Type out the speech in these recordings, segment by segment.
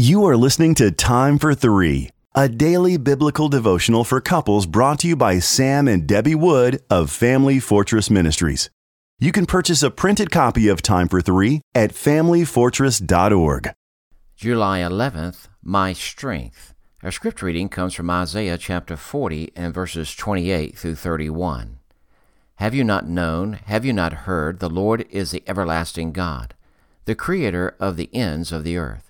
You are listening to Time for Three, a daily biblical devotional for couples brought to you by Sam and Debbie Wood of Family Fortress Ministries. You can purchase a printed copy of Time for Three at FamilyFortress.org. July 11th, My Strength. Our script reading comes from Isaiah chapter 40 and verses 28 through 31. Have you not known, have you not heard, the Lord is the everlasting God, the creator of the ends of the earth.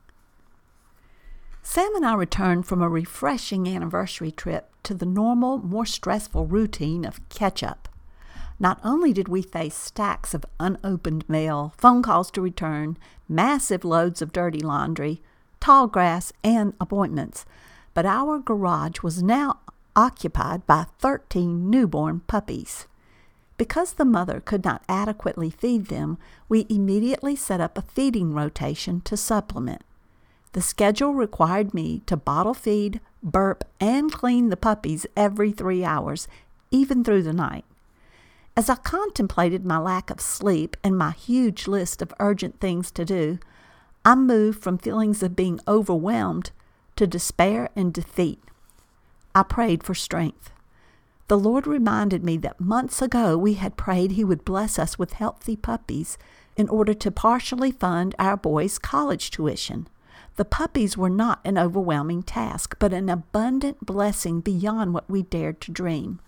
Sam and I returned from a refreshing anniversary trip to the normal, more stressful routine of catch up. Not only did we face stacks of unopened mail, phone calls to return, massive loads of dirty laundry, tall grass, and appointments, but our garage was now occupied by 13 newborn puppies. Because the mother could not adequately feed them, we immediately set up a feeding rotation to supplement. The schedule required me to bottle feed, burp, and clean the puppies every three hours, even through the night. As I contemplated my lack of sleep and my huge list of urgent things to do, I moved from feelings of being overwhelmed to despair and defeat. I prayed for strength. The Lord reminded me that months ago we had prayed He would bless us with healthy puppies in order to partially fund our boys' college tuition. The puppies were not an overwhelming task, but an abundant blessing beyond what we dared to dream.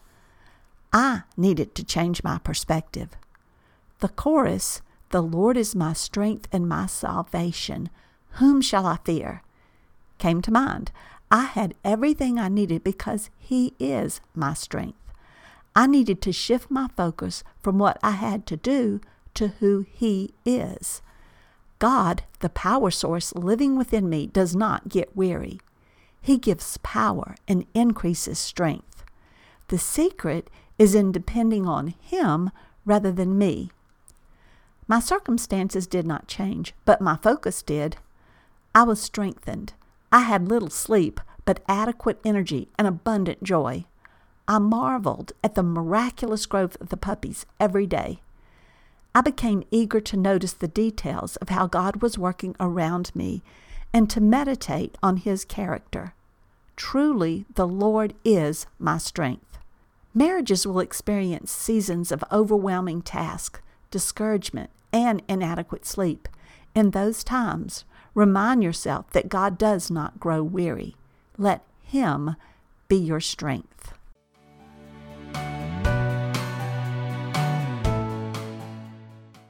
I needed to change my perspective. The chorus, The Lord is my strength and my salvation. Whom shall I fear? came to mind. I had everything I needed because He is my strength. I needed to shift my focus from what I had to do to who He is. God, the power source living within me, does not get weary. He gives power and increases strength. The secret is in depending on Him rather than me. My circumstances did not change, but my focus did. I was strengthened. I had little sleep, but adequate energy and abundant joy. I marveled at the miraculous growth of the puppies every day. I became eager to notice the details of how God was working around me and to meditate on His character. Truly, the Lord is my strength. Marriages will experience seasons of overwhelming task, discouragement, and inadequate sleep. In those times, remind yourself that God does not grow weary. Let Him be your strength.